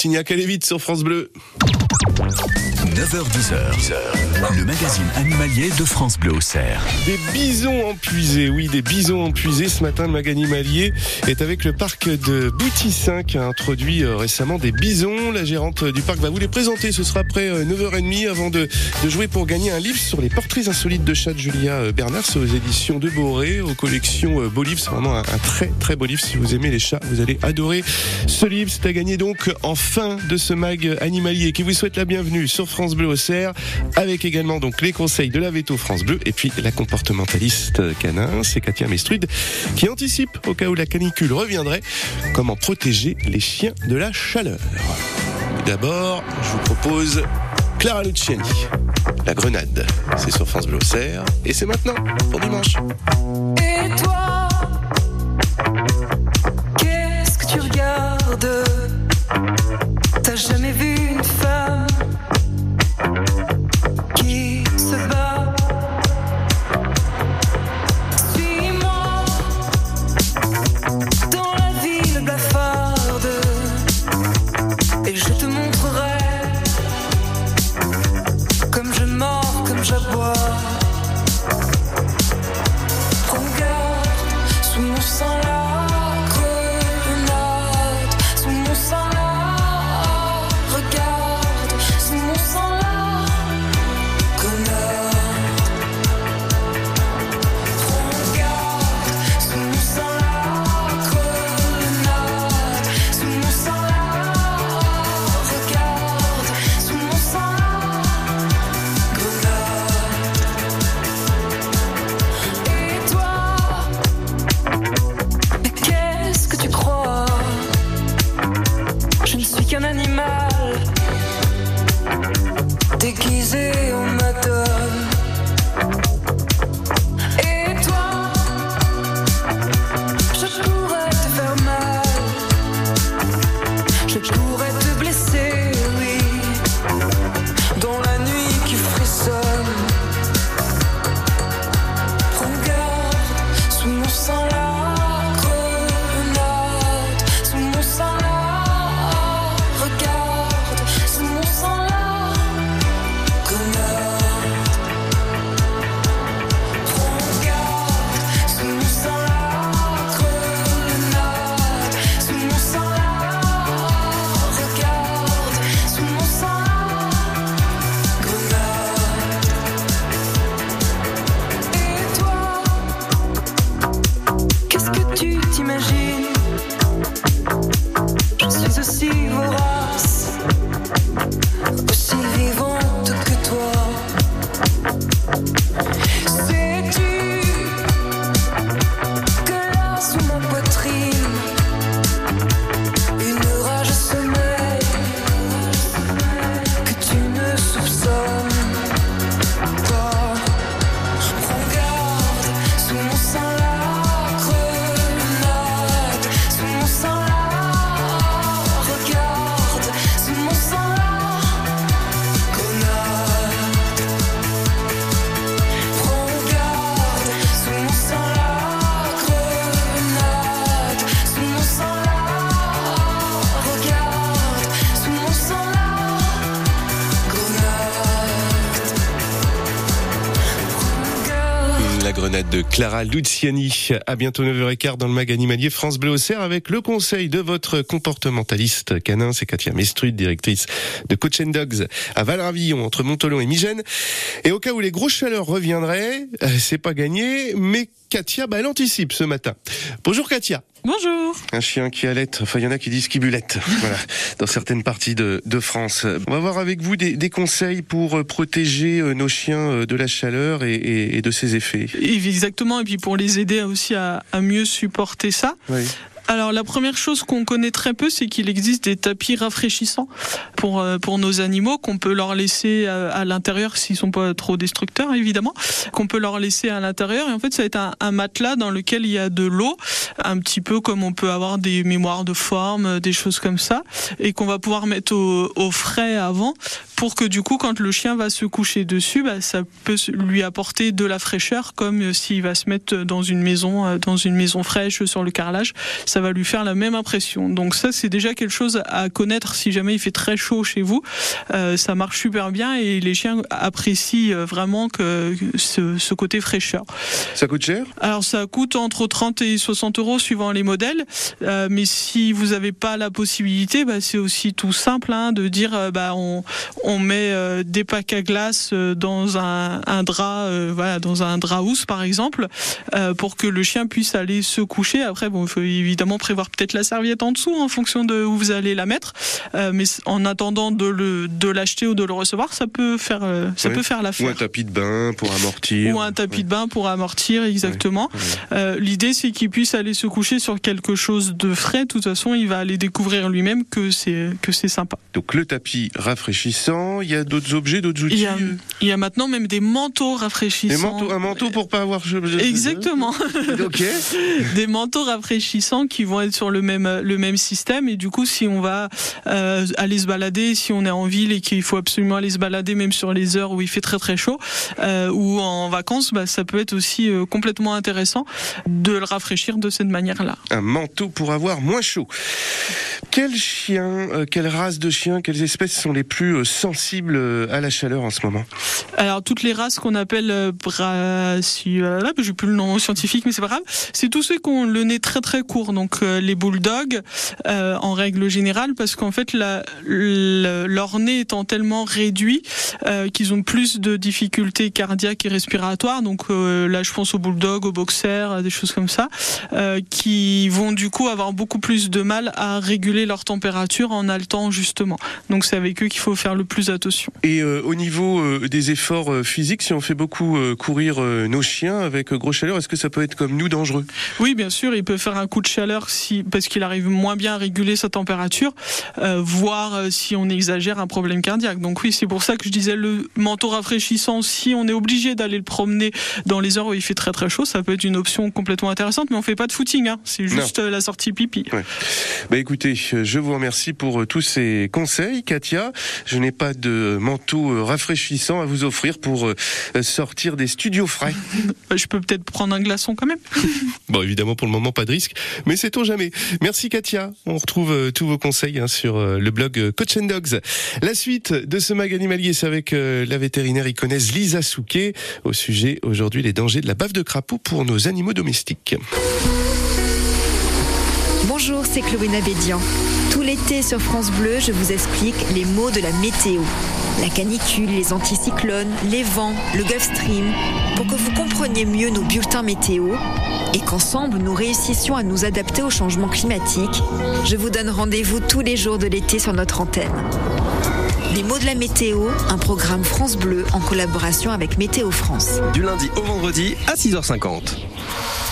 Louis Bertignac, allez vite sur France Bleu. 9h10h, le magazine animalier de France Bleu au Cerf. Des bisons empuisés, oui, des bisons empuisés. Ce matin, le mag animalier est avec le parc de Boutissin qui a introduit euh, récemment des bisons. La gérante du parc va vous les présenter. Ce sera après euh, 9h30 avant de, jouer pour gagner un livre sur les portraits insolites de chats de Julia euh, Bernard. C'est aux éditions de Boré, aux collections euh, Beau Livre. C'est vraiment un, un très très beau livre. Si vous aimez les chats, vous allez adorer ce livre. C'est à gagner donc en fin de ce mag animalier qui vous souhaite la bienvenue sur France Bleu au Cerf avec également donc les conseils de la Veto France Bleu et puis la comportementaliste canin, c'est Katia Mestrude qui anticipe au cas où la canicule reviendrait comment protéger les chiens de la chaleur. D'abord, je vous propose Clara Luciani, La Grenade. C'est sur France Bleu au Cerf et c'est maintenant pour dimanche. Et toi, qu'est-ce que tu regardes? T'as jamais vu Clara Luciani. À bientôt 9h15 dans le mag animalier France Bleu Auxerre avec le conseil de votre comportementaliste canin. C'est Katia Mestrud, directrice de Coach Dogs à Valravillon entre Montolon et Migène. Et au cas où les grosses chaleurs reviendraient, euh, c'est pas gagné, mais Katia, bah, elle anticipe ce matin. Bonjour Katia. Bonjour. Un chien qui allait, enfin il y en a qui disent qui bulette, voilà, dans certaines parties de, de France. On va voir avec vous des, des conseils pour euh, protéger euh, nos chiens euh, de la chaleur et, et- et de ses effets. Et Exactement, et puis pour les aider aussi à, à mieux supporter ça. Oui. Alors la première chose qu'on connaît très peu, c'est qu'il existe des tapis rafraîchissants pour euh, pour nos animaux qu'on peut leur laisser à, à l'intérieur s'ils sont pas trop destructeurs évidemment, qu'on peut leur laisser à l'intérieur. Et en fait ça va être un, un matelas dans lequel il y a de l'eau, un petit peu comme on peut avoir des mémoires de forme, des choses comme ça, et qu'on va pouvoir mettre au, au frais avant pour que du coup quand le chien va se coucher dessus, bah, ça peut lui apporter de la fraîcheur comme euh, s'il va se mettre dans une maison euh, dans une maison fraîche sur le carrelage, ça va lui faire la même impression. Donc ça c'est déjà quelque chose à connaître si jamais il fait très chaud chez vous, Euh, ça marche super bien et les chiens apprécient euh, vraiment que ce, ce côté fraîcheur. Ça coûte cher? Alors ça coûte entre 30 et 60 euros suivant les modèles, Euh, mais si vous n'avez pas la possibilité, bah, c'est aussi tout simple hein, de dire bah, on, on met euh, des packs à glace euh, dans un, un drap, euh, voilà, dans un drap housse par exemple, euh, pour que le chien puisse aller se coucher. Après, bon, il faut évidemment prévoir peut-être la serviette en dessous en fonction de où vous allez la mettre, mais en attendant de le de l'acheter ou de le recevoir, ça peut faire ça Oui. peut faire Ou un l'affaire. tapis de bain pour amortir. Ou un tapis de bain pour amortir, exactement. L'idée, c'est qu'il puisse aller se coucher sur quelque chose de frais. De toute façon, il va aller découvrir lui-même que c'est que c'est sympa. Donc le tapis rafraîchissant, il y a d'autres objets, d'autres outils. Il y, a, euh, il y a maintenant même des manteaux des rafraîchissants. manteaux, un manteau pour pas avoir. Exactement. ok. des manteaux rafraîchissants qui vont être sur le même le même système et du coup si on va euh, aller se balader si on est en ville et qu'il faut absolument aller se balader même sur les heures où il fait très très chaud euh, ou en vacances bah, ça peut être aussi euh, complètement intéressant de le rafraîchir de cette manière là Un manteau pour avoir moins chaud. Quels chiens, euh, quelles races de chiens, quelles espèces sont les plus euh, sensibles euh, à la chaleur en ce moment Alors toutes les races qu'on appelle euh, brassi, euh, là, j'ai plus le nom scientifique, mais c'est pas grave. C'est tous ceux qui ont le nez très très court, donc euh, les bulldogs en règle générale, parce qu'en fait leur nez étant tellement réduit qu'ils ont plus de difficultés cardiaques et respiratoires. Donc là, je pense aux bulldogs, aux boxers, des choses comme ça, qui vont du coup avoir beaucoup plus de mal à réguler leur température en haletant justement. Donc c'est avec eux qu'il faut faire le plus plus attention. Et euh, au niveau euh, des efforts euh, physiques, si on fait beaucoup courir nos chiens avec grosse chaleur, est-ce que ça peut être comme nous dangereux? Oui, bien sûr, il peut faire un coup de chaleur si, parce qu'il arrive moins bien à réguler sa température, voire si on exagère un problème cardiaque. Donc oui, c'est pour ça que je disais le manteau rafraîchissant, si on est obligé d'aller le promener dans les heures où il fait très très chaud, ça peut être une option complètement intéressante, mais on fait pas de footing, hein. c'est juste la sortie pipi. Bah écoutez, je vous remercie pour tous ces conseils, Katia. Je n'ai pas de manteau euh, rafraîchissant à vous offrir pour euh, sortir des studios frais. Euh, Je peux peut-être prendre un glaçon quand même. Bon, évidemment, pour le moment, pas de risque, mais sait-on jamais. Merci, Katia. On retrouve tous vos conseils hein, sur le blog Coach and Dogs. La suite de ce mag animalier, c'est avec la vétérinaire iconaise Lisa Souquet. Au sujet, aujourd'hui, les dangers de la bave de crapaud pour nos animaux domestiques. Bonjour, c'est Chloé Nabédian. Tout l'été sur France Bleu, je vous explique les mots de la météo. La canicule, les anticyclones, les vents, le Gulf Stream, pour que vous compreniez mieux nos bulletins météo et qu'ensemble nous réussissions à nous adapter au changement climatique. Je vous donne rendez-vous tous les jours de l'été sur notre antenne. Les mots de la météo, un programme France Bleu en collaboration avec Météo France. Du lundi au vendredi à 6h50.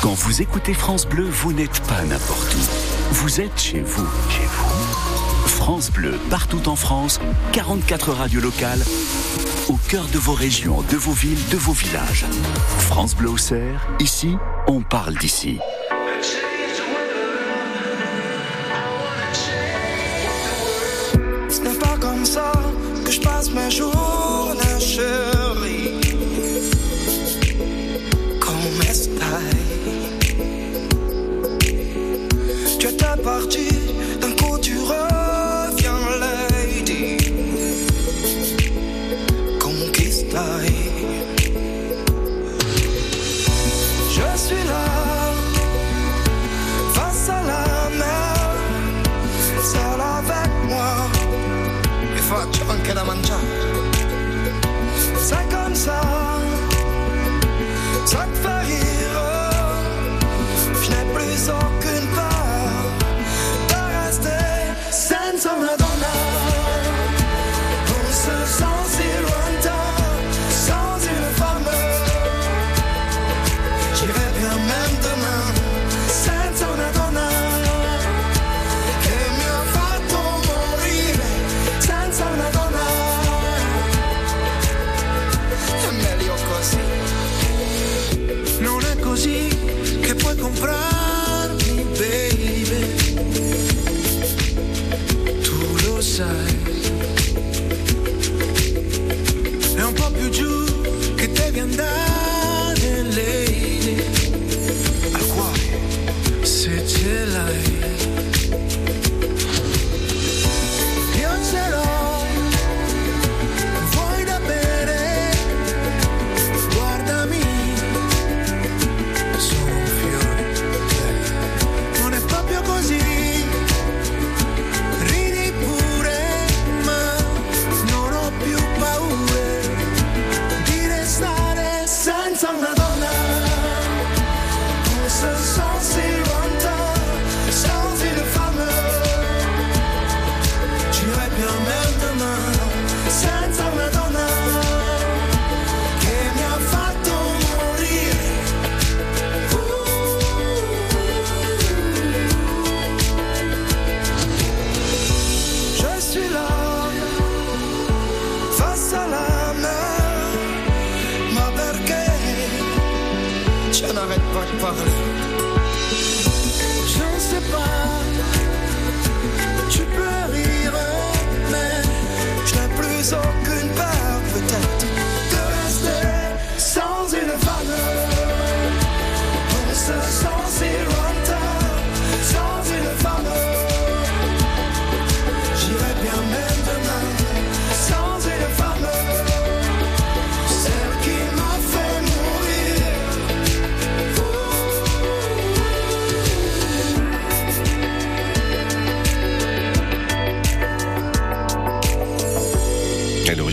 Quand vous écoutez France Bleu, vous n'êtes pas n'importe où. Vous êtes chez vous. Chez vous. France Bleu, partout en France, 44 radios locales, au cœur de vos régions, de vos villes, de vos villages. France Bleu Auxerre, ici, on parle d'ici. Ce pas comme ça que je passe mes journées,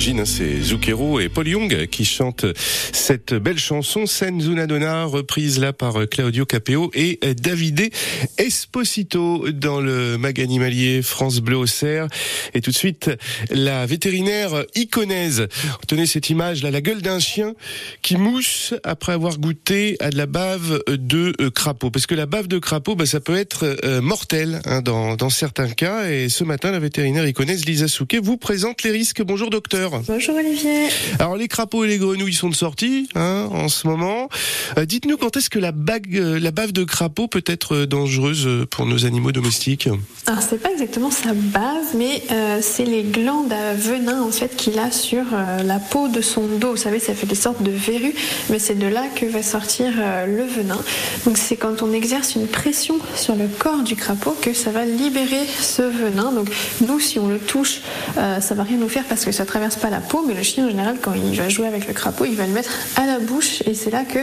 Hein, c'est Zucchero et Paul Young qui chantent cette belle chanson, Senza una donna, reprise là par Claudio Capeo et Davide Esposito dans le mag animalier France Bleu au Cerf. Et tout de suite, la vétérinaire iconaise. Tenez cette image là, la gueule d'un chien qui mousse après avoir goûté à de la bave de crapaud. Parce que la bave de crapaud, bah, ça peut être euh, mortel hein, dans, dans certains cas. Et ce matin, la vétérinaire iconaise Lisa Souquet vous présente les risques. Bonjour docteur. Bonjour Olivier. Alors les crapauds et les grenouilles sont de sortie hein, en ce moment. Euh, Dites-nous quand est-ce que la, bague, euh, la bave de crapaud peut être euh, dangereuse pour nos animaux domestiques? Alors c'est pas exactement sa bave, mais euh, c'est les glandes à venin en fait qu'il a sur euh, la peau de son dos. Vous savez, ça fait des sortes de verrues, mais c'est de là que va sortir le venin. Donc c'est quand on exerce une pression sur le corps du crapaud que ça va libérer ce venin. Donc nous, si on le touche, ça va rien nous faire parce que ça traverse pas la peau, mais le chien en général, quand il va jouer avec le crapaud, il va le mettre à la bouche et c'est là que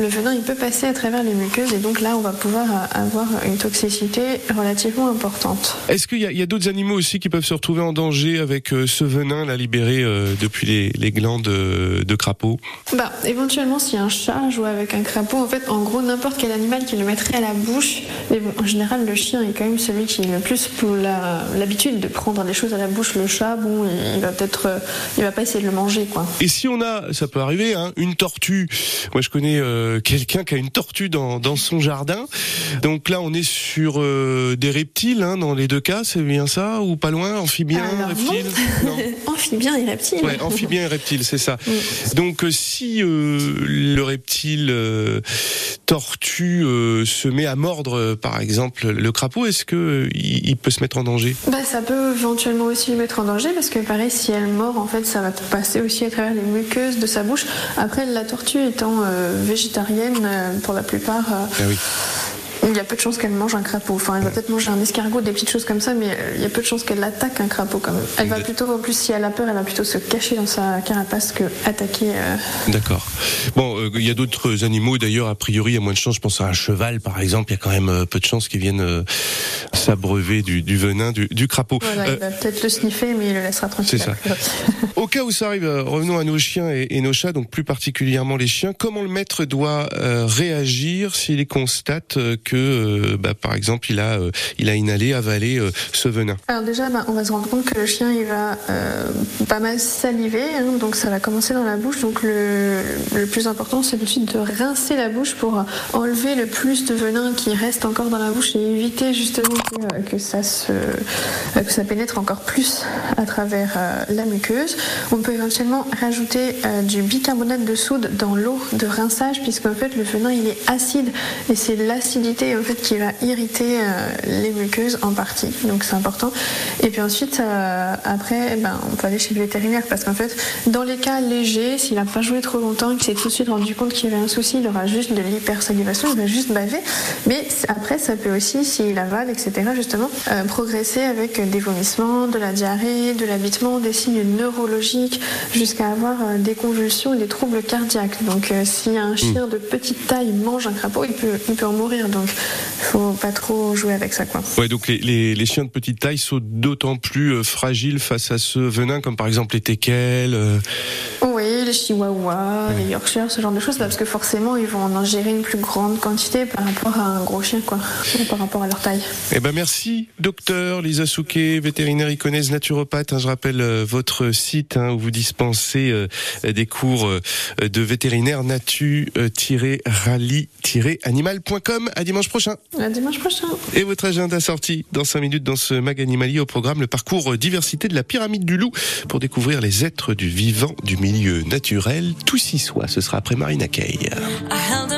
le venin il peut passer à travers les muqueuses et donc là on va pouvoir avoir une toxicité relativement importante. Est-ce qu'il y a, d'autres animaux aussi qui peuvent se retrouver en danger avec euh, ce venin là libéré euh, depuis les, les glandes euh, de crapaud? Bah, éventuellement, si un chat joue avec un crapaud, en fait, en gros, n'importe quel animal qui le mettrait à la bouche, mais bon, en général, le chien est quand même celui qui a le plus pour l'habitude de prendre des choses à la bouche. Le chat, bon, il, va peut-être, il va pas essayer de le manger, quoi. Et si on a, ça peut arriver, hein, une tortue. Moi, je connais euh, quelqu'un qui a une tortue dans, dans son jardin. Donc là, on est sur euh, des reptiles, hein, dans les deux cas, c'est bien ça ou pas loin, amphibien, Alors, reptile? Non. Amphibien et reptile. Ouais, amphibien et reptile, c'est ça. Donc euh, si euh, le reptile tortue se met à mordre, par exemple, le crapaud, est-ce que il, il peut se mettre en danger? Bah, ça peut éventuellement aussi le mettre en danger parce que pareil, si elle mord, en fait, ça va passer aussi à travers les muqueuses de sa bouche. Après, la tortue étant euh, végétarienne, euh, pour la plupart, euh, oui. Il y a peu de chances qu'elle mange un crapaud. Enfin, elle va peut-être manger un escargot, des petites choses comme ça, mais euh, il y a peu de chances qu'elle attaque un crapaud quand même. Elle va plutôt, en plus, si elle a peur, elle va plutôt se cacher dans sa carapace que attaquer. euh, D'accord. Bon, euh, il y a d'autres animaux d'ailleurs. A priori, il y a moins de chances. Je pense à un cheval, par exemple. Il y a quand même peu de chances qu'ils viennent euh, s'abreuver du, du venin du, du crapaud. Voilà, il va peut-être le sniffer, mais il le laissera tranquille. C'est ça. Au cas où ça arrive, revenons à nos chiens et, et nos chats, donc plus particulièrement les chiens. Comment le maître doit réagir s'il constate euh, euh, bah, par exemple, il a, euh, inhalé, avalé euh, ce venin Alors déjà, bah, on va se rendre compte que le chien, il va pas mal saliver, hein, donc ça va commencer dans la bouche. Donc le, plus important, c'est tout de suite de rincer la bouche pour enlever le plus de venin qui reste encore dans la bouche et éviter justement que, ça que ça pénètre encore plus à travers la muqueuse. On peut éventuellement rajouter du bicarbonate de soude dans l'eau de rinçage, puisqu'en fait le venin il est acide et c'est l'acidité en fait qui va irriter euh, les muqueuses en partie. Donc c'est important. Et puis ensuite, euh, après, eh ben, on peut aller chez le vétérinaire parce qu'en fait, dans les cas légers, s'il n'a pas joué trop longtemps, qu'il s'est tout de suite rendu compte qu'il y avait un souci, il aura juste de l'hypersalivation, il va juste baver. Mais après, ça peut aussi, s'il avale, etc., justement, euh, progresser avec des vomissements, de la diarrhée, de l'habitement, des signes neurologiques, jusqu'à avoir euh, des convulsions et des troubles cardiaques. Donc euh, si un chien de petite taille mange un crapaud, il peut, il peut en mourir. Donc faut pas trop jouer avec ça. Quoi. Ouais, donc les, les, les chiens de petite taille sont d'autant plus euh, fragiles face à ce venin, comme par exemple les teckels. euh, Oui, les chihuahuas, les yorkshires, ce genre de choses, parce que forcément, ils vont en ingérer une plus grande quantité par rapport à un gros chien, quoi, par rapport à leur taille. Eh ben merci, docteur Lisa Souquet, vétérinaire iconaise naturopathe. Hein, je rappelle euh, votre site hein, où vous dispensez euh, des cours euh, de vétérinaire natu-rally-animal.com. À dimanche prochain. À dimanche prochain. Et votre agenda sorti dans 5 minutes dans ce mag animalier au programme le parcours diversité de la pyramide du loup pour découvrir les êtres du vivant du milieu naturel. Tout s'y soit. Ce sera après Marina Kay. I held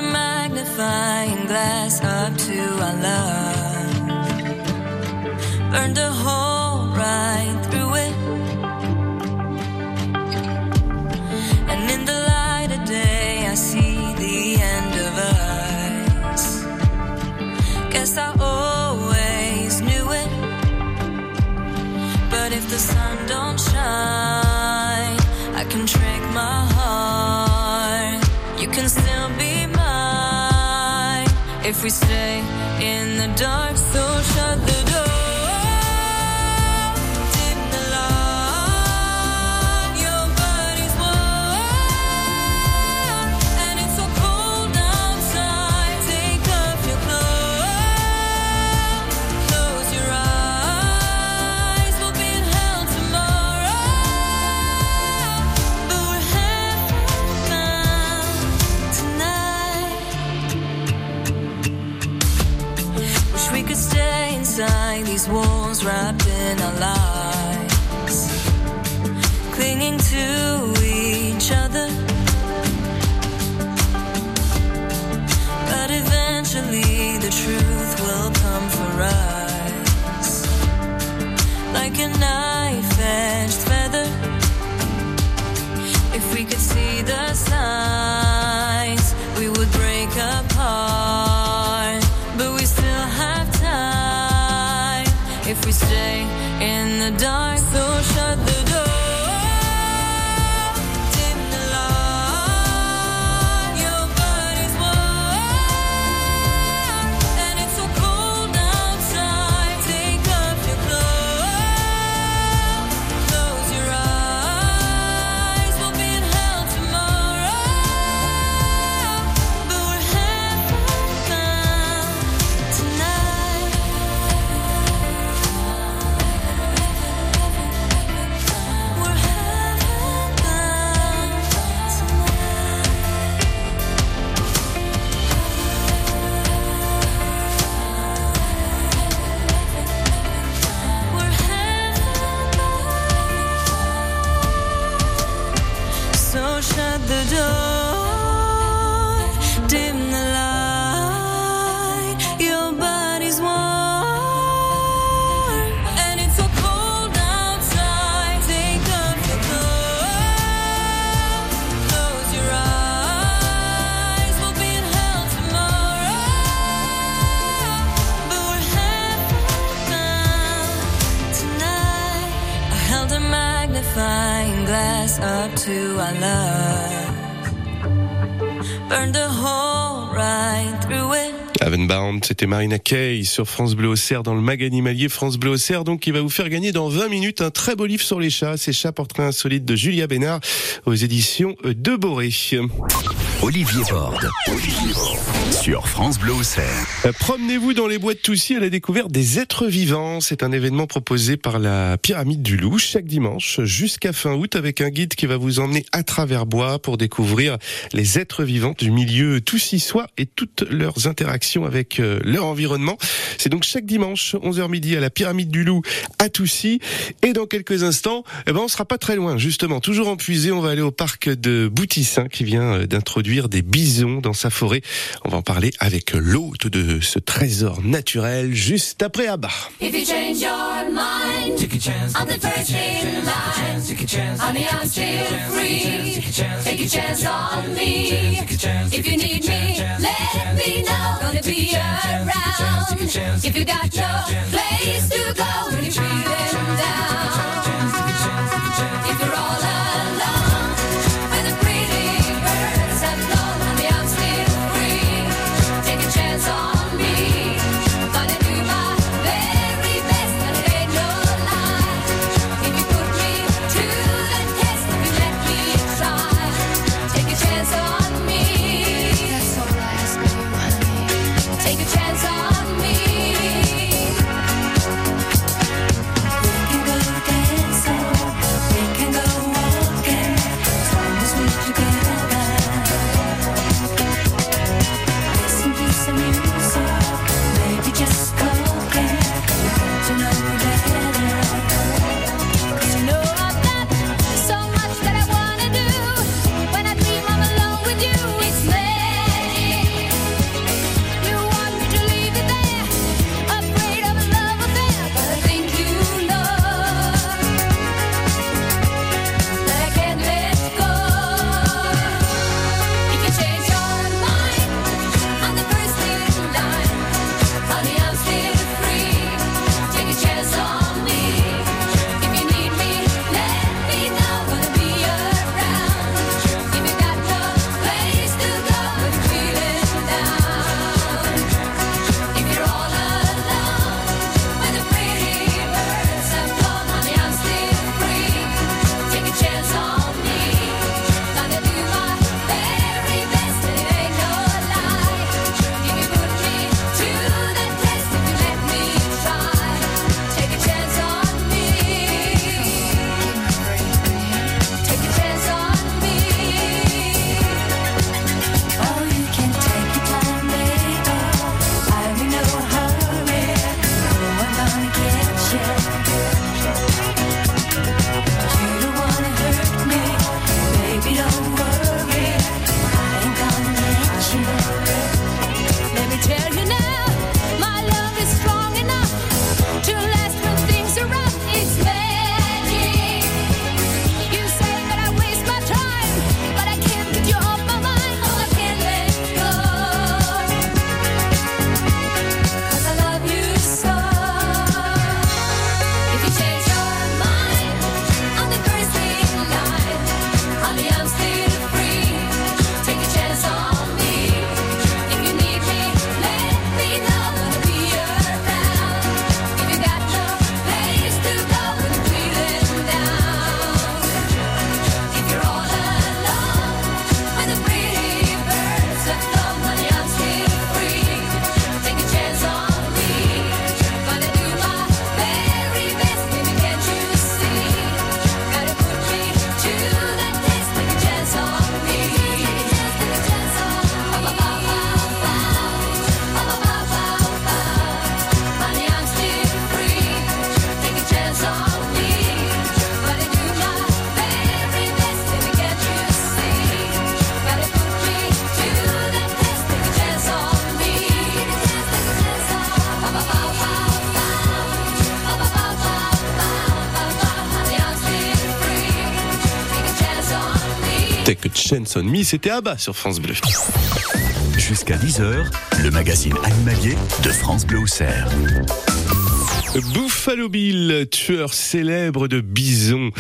if we stay in the dark. So shut the these walls wrapped in our lies, clinging to each other. But eventually the truth will come for us, like a knife-edged feather. If we could see the signs, the dark. Avenbound, c'était Marina Kay sur France Bleu Auxerre dans le mag animalier France Bleu Auxerre, donc qui va vous faire gagner dans 20 minutes un très beau livre sur les chats, ces chats portraits insolites de Julia Bénard aux éditions de Boré. Olivier Borde. Sur France Bleu Auxerre. Euh, Promenez-vous dans les bois de Toussy à la découverte des êtres vivants. C'est un événement proposé par la Pyramide du Loup chaque dimanche jusqu'à fin août avec un guide qui va vous emmener à travers bois pour découvrir les êtres vivants du milieu toussissois et toutes leurs interactions avec euh, leur environnement. C'est donc chaque dimanche 11h midi à la Pyramide du Loup à Toussy et dans quelques instants, eh ben on sera pas très loin justement, toujours en puisée, on va aller au parc de Boutissin qui vient euh, d'introduire des bisons dans sa forêt. On va en parler avec l'hôte de ce trésor naturel juste après Abba. If you need me, let me know. Be around. If you got no place to go when you're feeling down. Take a chance on me, c'était à bas sur France Bleu. Jusqu'à 10h, le magazine animalier de France Bleu Auxerre. Buffalo Bill, tueur célèbre de bisons.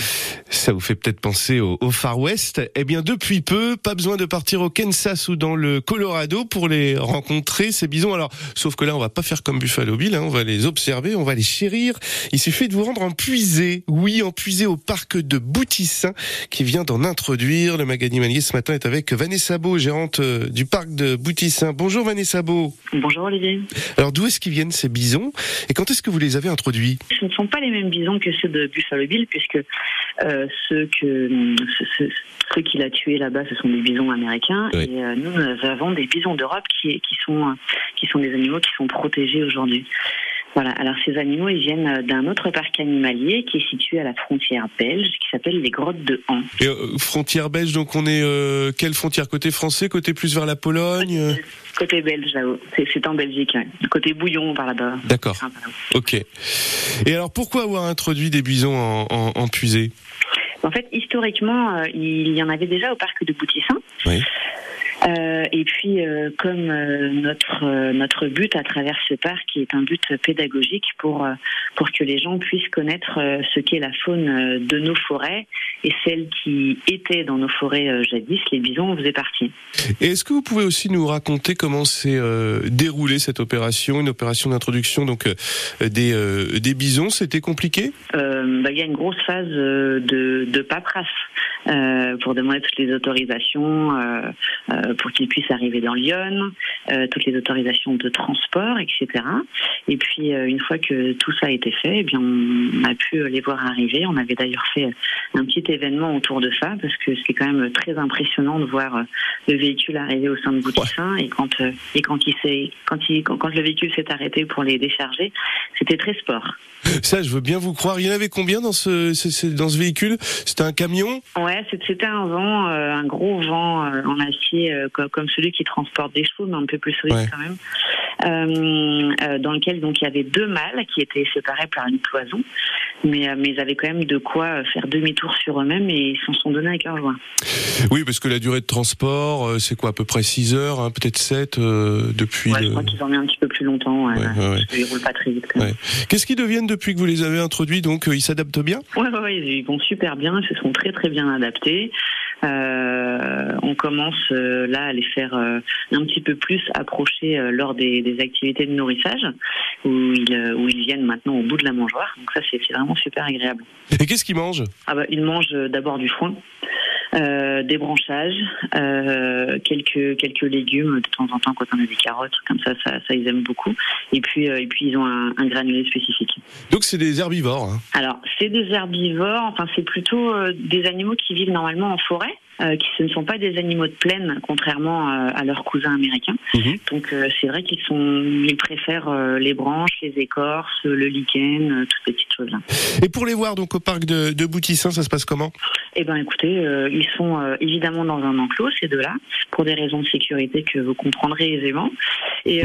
Ça vous fait peut-être penser au, au, Far West. Eh bien, depuis peu, pas besoin de partir au Kansas ou dans le Colorado pour les rencontrer, ces bisons. Alors, sauf que là, on va pas faire comme Buffalo Bill, hein, on va les observer, on va les chérir. Il suffit de vous rendre en puisée. Oui, en puisée au parc de Boutissin, qui vient d'en introduire. Le magazine Manier ce matin est avec Vanessa Beau, gérante euh, du parc de Boutissin. Bonjour Vanessa Beau. Bonjour Olivier. Alors, d'où est-ce qu'ils viennent ces bisons? Et quand est-ce que vous les avez introduits Ce ne sont pas les mêmes bisons que ceux de Buffalo Bill, puisque euh, ceux, que, ceux, ceux qu'il a tués là-bas, ce sont des bisons américains. Oui. Et euh, nous, nous avons des bisons d'Europe qui, qui, sont, euh, qui sont des animaux qui sont protégés aujourd'hui. Voilà, alors ces animaux, ils viennent d'un autre parc animalier qui est situé à la frontière belge, qui s'appelle les Grottes de Han. Et, euh, frontière belge, donc on est euh, quelle frontière? Côté français, côté plus vers la Pologne? Euh Côté belge, là-haut. C'est- en Belgique, ouais. côté bouillon par là-bas. D'accord. Ok. Et alors pourquoi avoir introduit des bisons en, en, en puisée En fait, historiquement, euh, il y en avait déjà au parc de Boutissin. Oui. Euh, et puis, euh, comme euh, notre notre but à travers ce parc est un but pédagogique pour pour que les gens puissent connaître ce qu'est la faune de nos forêts et celle qui était dans nos forêts euh, jadis, les bisons en faisaient partie. Et est-ce que vous pouvez aussi nous raconter comment s'est euh, déroulée cette opération, une opération d'introduction donc euh, des euh, des bisons? C'était compliqué? Euh, bah, il y a une grosse phase euh, de, de paperasse euh, pour demander toutes les autorisations euh, euh, pour qu'ils puissent arriver dans Lyon, toutes les autorisations de transport, etc. Et puis une fois que tout ça a été fait, eh bien on a pu les voir arriver. On avait d'ailleurs fait un petit événement autour de ça parce que c'est quand même très impressionnant de voir le véhicule arriver au sein de Boutissin et quand et quand il s'est quand il quand, quand le véhicule s'est arrêté pour les décharger, c'était très sport. Ça, je veux bien vous croire. Il y en avait combien dans ce, ce- ce- dans ce véhicule? C'était un camion? Ouais, c'était un vent, euh, un gros vent euh, en acier euh, co- comme celui qui transporte des chevaux, mais un peu plus solide Ouais. quand même. Dans lequel donc il y avait deux mâles qui étaient séparés par une cloison, mais, mais ils avaient quand même de quoi faire demi-tour sur eux-mêmes et ils s'en sont donnés avec leur joie. Oui, parce que la durée de transport, c'est quoi à peu près 6 heures, hein, peut-être 7 euh, depuis. Ouais, je crois qu'ils en mis un petit peu plus longtemps. Ouais, parce qu'ils roulent pas très vite. Qu'est-ce qu'ils deviennent depuis que vous les avez introduits Donc, ils s'adaptent bien? Ouais, ils vont super bien, ils se sont très très bien adaptés. Euh, on commence euh, là à les faire euh, un petit peu plus approcher lors des, des activités de nourrissage, où ils, où ils viennent maintenant au bout de la mangeoire. Donc ça, c'est vraiment super agréable. Et qu'est-ce qu'ils mangent? Ah bah, ils mangent d'abord du foin. Euh, des branchages, euh, quelques quelques légumes de temps en temps quand on a des carottes comme ça, ça, ça ils aiment beaucoup. Et puis euh, et puis ils ont un, un granulé spécifique. Donc, c'est des herbivores. hein. Alors, c'est des herbivores, enfin, c'est plutôt euh, des animaux qui vivent normalement en forêt, euh, qui ce ne sont pas des animaux de plaine, contrairement euh, à leurs cousins américains. Mhm. Donc, euh, c'est vrai qu'ils sont, ils préfèrent les branches, les écorces, le lichen, toutes ces petites choses-là. Et pour les voir donc au parc de, de Boutissin, ça se passe comment? Eh ben, écoutez, ils sont évidemment dans un enclos, ces deux-là, pour des raisons de sécurité que vous comprendrez aisément. Et,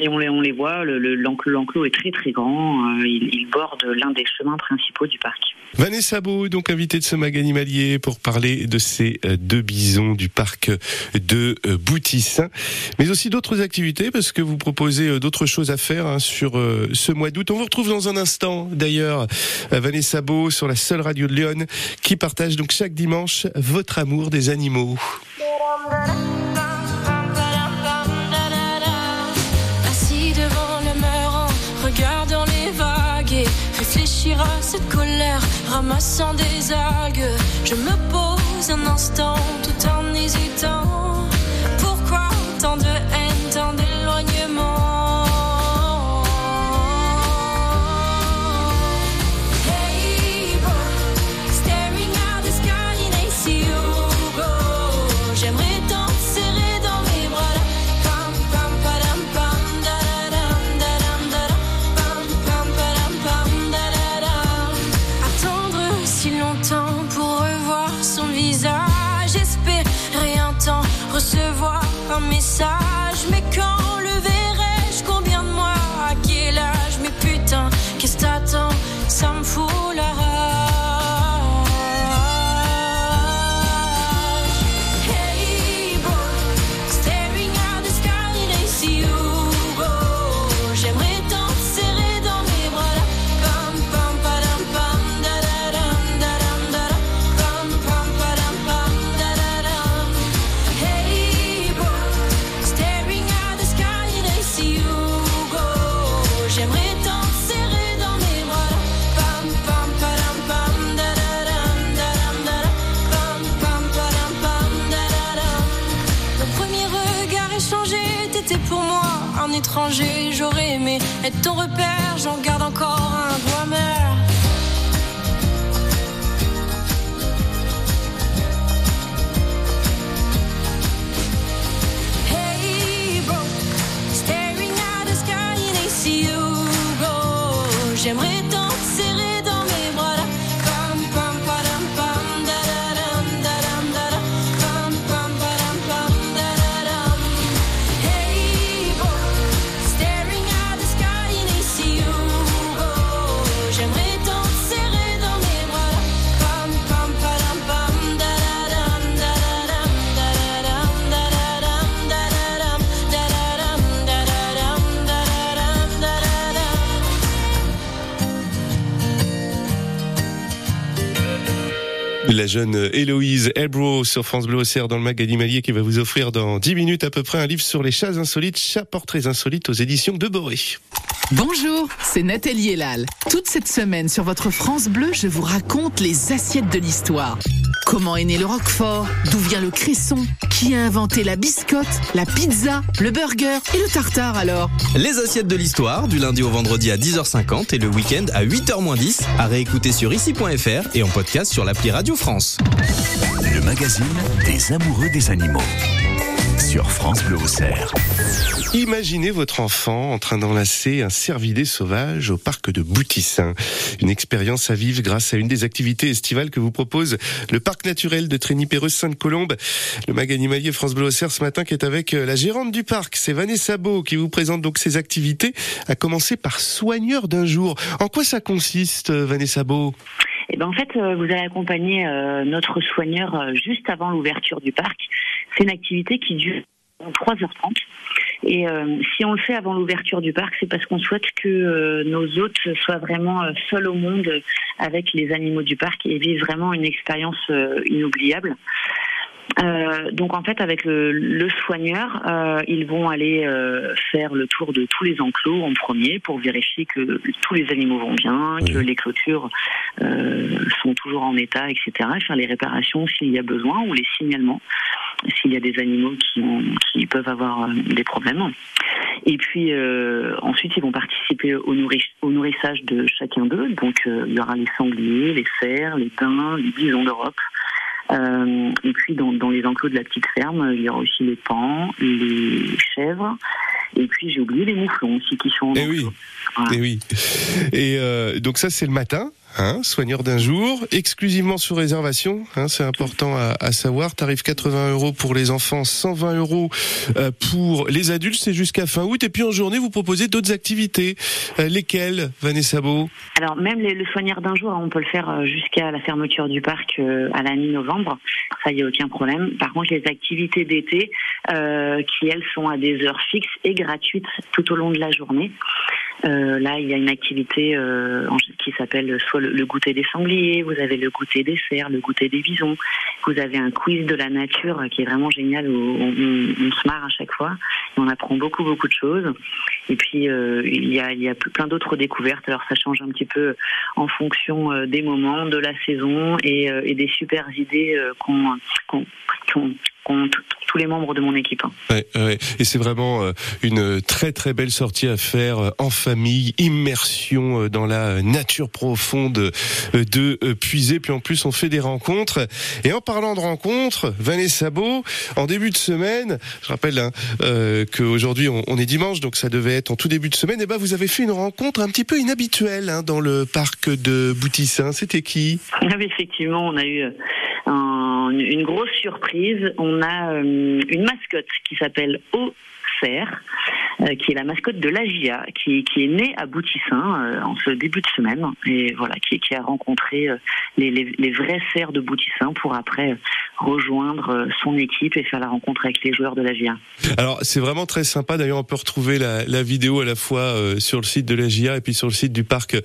et on les, on les voit, le- le- l'enclos, est très très grand. il, il borde l'un des chemins principaux du parc. Vanessa Beau, donc invitée de ce mag animalier pour parler de ces deux bisons du parc de euh, Boutissin, mais aussi d'autres activités parce que vous proposez euh, d'autres choses à faire hein, sur euh, ce mois d'août. On vous retrouve dans un instant d'ailleurs, Vanessa Beau sur la seule radio de Lyon qui partage donc chaque dimanche votre amour des animaux. Assis devant le regardant les vagues et réfléchir à cette colère, ramassant des algues. Je me pose un instant tout en hésitant. Pourquoi tant de haine, tant d'éloignement? Jeune Héloïse Elbro sur France Bleu Auxerre dans le mag animalier qui va vous offrir dans 10 minutes à peu près un livre sur les chats insolites, chats portraits insolites aux éditions de Boré. Bonjour, c'est Nathalie Elal. Toute cette semaine sur votre France Bleu, je vous raconte les assiettes de l'histoire. Comment est né le Roquefort D'où vient le cresson Qui a inventé la biscotte, la pizza, le burger et le tartare alors Les assiettes de l'histoire, du lundi au vendredi à 10h50 et le week-end à 8h10, à réécouter sur ici.fr et en podcast sur l'appli Radio France. Le magazine des amoureux des animaux. Sur France Bleu Auxerre. Imaginez votre enfant en train d'enlacer un cervidé sauvage au parc de Boutissin. Une expérience à vivre grâce à une des activités estivales que vous propose le parc naturel de Trény-Perreuse Sainte-Colombe. Le mag animalier France Bleu Auxerre ce matin qui est avec euh, la gérante du parc, c'est Vanessa Beau qui vous présente donc ces activités, à commencer par soigneur d'un jour. En quoi ça consiste, euh, Vanessa Beau? Eh ben en fait, euh, vous allez accompagner notre soigneur juste avant l'ouverture du parc. C'est une activité qui dure 3h30. Et euh, si on le fait avant l'ouverture du parc, c'est parce qu'on souhaite que euh, nos hôtes soient vraiment euh, seuls au monde avec les animaux du parc et vivent vraiment une expérience euh, inoubliable. Euh, donc en fait avec le, le soigneur, euh, ils vont aller euh, faire le tour de tous les enclos en premier pour vérifier que tous les animaux vont bien, que les clôtures euh, sont toujours en état, etc. Et faire les réparations s'il y a besoin ou les signalements s'il y a des animaux qui, ont, qui peuvent avoir euh, des problèmes. Et puis euh, ensuite, ils vont participer au, nourri- au nourrissage de chacun d'eux. Donc euh, il y aura les sangliers, les cerfs, les daims, les bisons d'Europe. Euh, et puis dans, dans les enclos de la petite ferme, il y aura aussi les pans, les chèvres. Et puis j'ai oublié les mouflons aussi qui sont. en Eh oui. Voilà. Et oui. Et euh, donc ça c'est le matin. Hein, soigneur d'un jour, exclusivement sous réservation, hein, c'est important à, savoir. Tarif 80 euros pour les enfants, 120 euros euh, pour les adultes, c'est jusqu'à fin août. Et puis en journée, vous proposez d'autres activités. Euh, lesquelles, Vanessa Beau? Alors même le soigneur d'un jour, hein, on peut le faire euh, jusqu'à la fermeture du parc à la mi-novembre. Ça, il n'y a aucun problème. Par contre, les activités d'été, qui elles sont à des heures fixes et gratuites tout au long de la journée. Euh, là, il y a une activité euh, qui s'appelle soit le, goûter des sangliers, vous avez le goûter des cerfs, le goûter des bisons, vous avez un quiz de la nature euh, qui est vraiment génial où on, se marre à chaque fois on apprend beaucoup beaucoup de choses. Et puis euh, il y a, il y a plein d'autres découvertes. Alors ça change un petit peu en fonction euh, des moments, de la saison et, euh, et des super idées euh, qu'ont tous les membres de mon équipe. hein. Ouais, ouais. Et c'est vraiment euh, une très très belle sortie à faire euh, en famille, immersion euh, dans la nature profonde de Puisé. Puis en plus, on fait des rencontres. Et en parlant de rencontres, Vanessa Beau, en début de semaine, je rappelle hein, euh, qu'aujourd'hui on, on est dimanche, donc ça devait être en tout début de semaine. Et ben vous avez fait une rencontre un petit peu inhabituelle hein, dans le parc de Boutissin. C'était qui? Effectivement, on a eu un- une grosse surprise. On a euh, une mascotte qui s'appelle O Cerf, euh, qui est la mascotte de l'AGIA, qui, qui est née à Boutissin euh, en ce début de semaine, et voilà, qui, qui a rencontré les, les, vrais cerfs de Boutissin pour après rejoindre euh, son équipe et faire la rencontre avec les joueurs de l'AGIA. Alors c'est vraiment très sympa. D'ailleurs, on peut retrouver la, la vidéo à la fois euh, sur le site de la GIA et puis sur le site du parc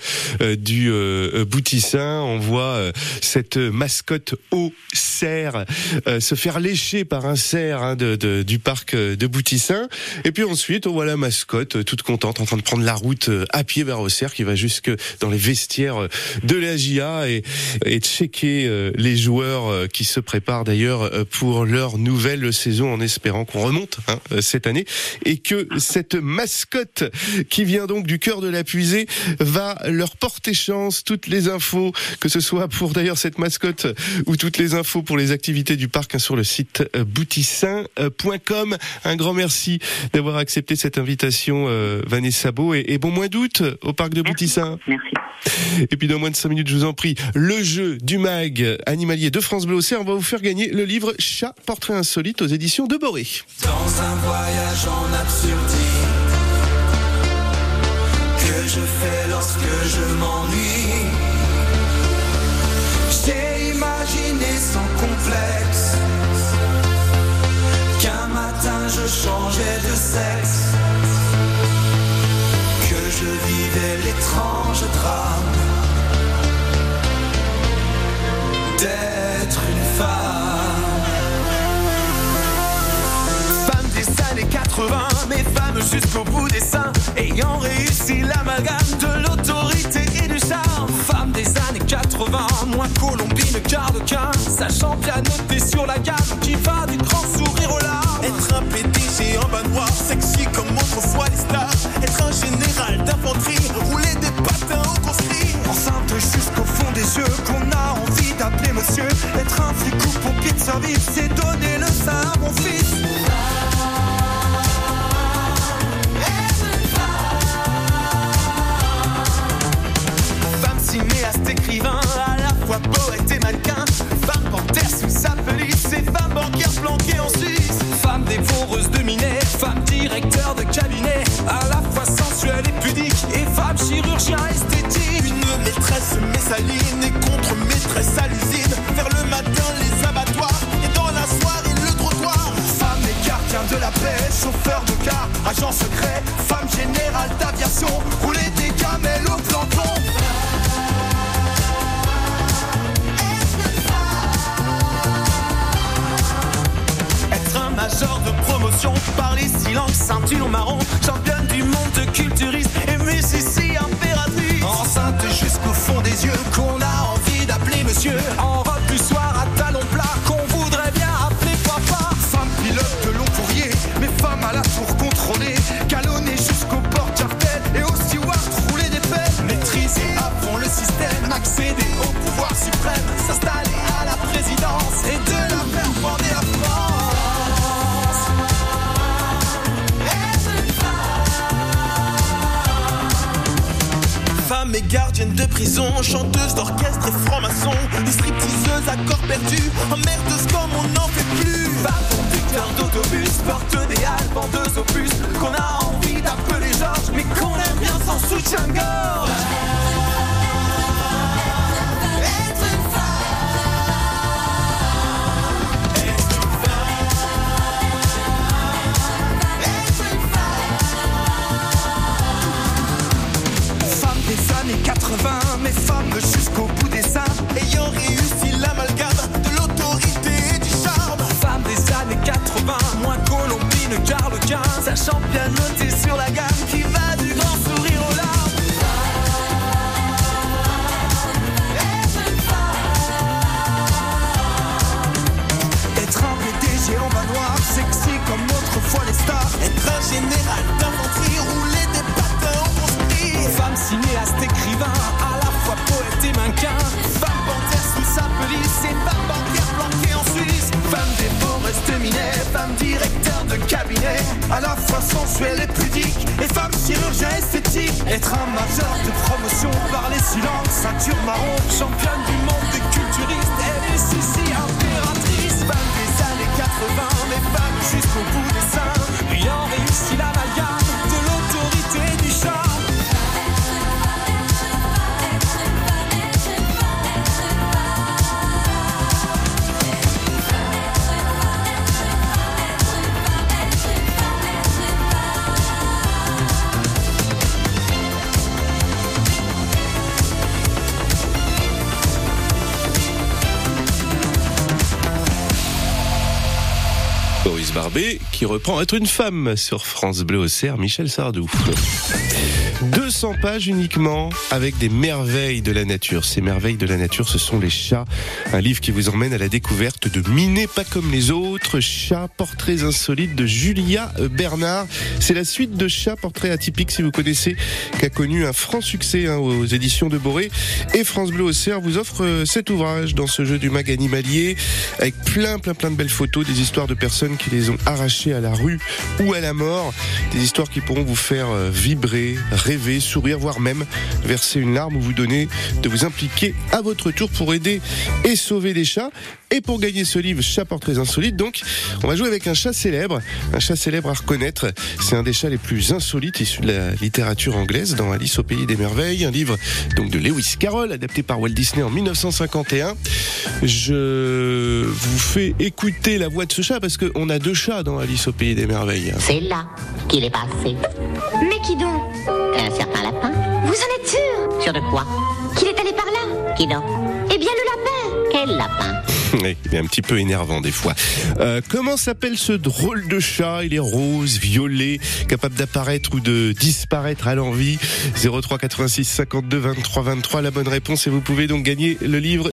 euh, du euh, Boutissin. On voit euh, cette mascotte au cerf euh, se faire lécher par un cerf hein, de, de- du parc euh, de Boutissin. Et puis ensuite, on voit la mascotte euh, toute contente en train de prendre la route euh, à pied vers Auxerre qui va jusque dans les vestiaires euh, de la GIA. Et, et checker euh, les joueurs euh, qui se préparent d'ailleurs euh, pour leur nouvelle saison en espérant qu'on remonte hein, euh, cette année et que cette mascotte qui vient donc du cœur de la puisée va leur porter chance. Toutes les infos, que ce soit pour d'ailleurs cette mascotte ou toutes les infos pour les activités du parc hein, sur le site euh, boutissin.com. Un grand merci d'avoir accepté cette invitation, euh, Vanessa Beau, et, et bon mois d'août au parc de Boutissin. Merci. Et puis dans moins de 5 minutes, je vous en prie, le jeu du mag animalier de France Bleu Océan, on va vous faire gagner le livre Chat, portrait insolite aux éditions de Boré. Dans un voyage en absurdie que je fais lorsque je m'ennuie. Colombine qu'arlequin, sachant pianoter sur la gamme qui va du grand sourire aux larmes. Être un PDG en bas noir, sexy comme autrefois les stars. Être un général d'infanterie, rouler des patins au conscrit. Enceinte jusqu'au fond des yeux, qu'on a envie d'appeler monsieur. Être un flic ou pompier de service, c'est donner le sein à mon fils. Esthétique. Une maîtresse messaline et contre-maîtresse à l'usine. Vers le matin, les abattoirs et dans la soirée, le trottoir. Femme et gardien de la paix, chauffeur de car, agent secret. Femme générale d'aviation, rouler des gamelles au planton. Être un major de promotion par les silences, ceinture marron, championne du monde de impératrice. Jusqu'au fond des yeux, qu'on a envie d'appeler monsieur. Femme et gardienne de prison, chanteuse d'orchestre et franc-maçon, des stripteaseuses à corps perdu, emmerdeuse comme on n'en fait plus. Femme conducteur d'autobus, porte des halles, vendeuse puce, qu'on a envie d'appeler Georges, mais qu'on aime bien sans soutien-gorge. Années 80, mais femme jusqu'au bout des seins, ayant réussi l'amalgame de l'autorité et du charme. Femme des années 80, moins colombine qu'arlequin, sachant bien noter sensuelle et pudique, et femme chirurgien esthétique. Être un major de promotion par les silences, ceinture marron, championne du monde des culturistes. Elle est Sissi, impératrice, femme des années 80, mais femme jusqu'au bout Rose Barbet qui reprend Être une femme sur France Bleu au Cerf, Michel Sardou. 200 pages uniquement avec des merveilles de la nature. Ces merveilles de la nature, ce sont les chats. Un livre qui vous emmène à la découverte de Minés pas comme les autres, chats, portraits insolites de Julia Bernard. C'est la suite de Chats, portraits atypiques, si vous connaissez, qui a connu un franc succès hein, aux éditions de Boré. Et France Bleu au Cerf vous offre euh, cet ouvrage dans ce jeu du mag animalier avec plein, plein, plein de belles photos, des histoires de personnes qui les ont arrachées à la rue ou à la mort. Des histoires qui pourront vous faire euh, vibrer, rêver, sourire, voire même verser une larme ou vous donner de vous impliquer à votre tour pour aider et sauver des chats. Et pour gagner ce livre, Chat portraits insolites, donc, on va jouer avec un chat célèbre, un chat célèbre à reconnaître. C'est un des chats les plus insolites issus de la littérature anglaise dans Alice au pays des merveilles, un livre donc de Lewis Carroll, adapté par Walt Disney en 1951. Je vous fais écouter la voix de ce chat parce qu'on a deux chats dans Alice au pays des merveilles. C'est là qu'il est passé. Mais qui donc Un certain lapin. Vous en êtes sûr Sûr de quoi Qu'il est allé par là Qui donc Eh bien le lapin Quel lapin Oui, il est un petit peu énervant des fois. Euh, comment s'appelle ce drôle de chat? Il est rose, violet, capable d'apparaître ou de disparaître à l'envie. 03 86 52 23 23, la bonne réponse et vous pouvez donc gagner le livre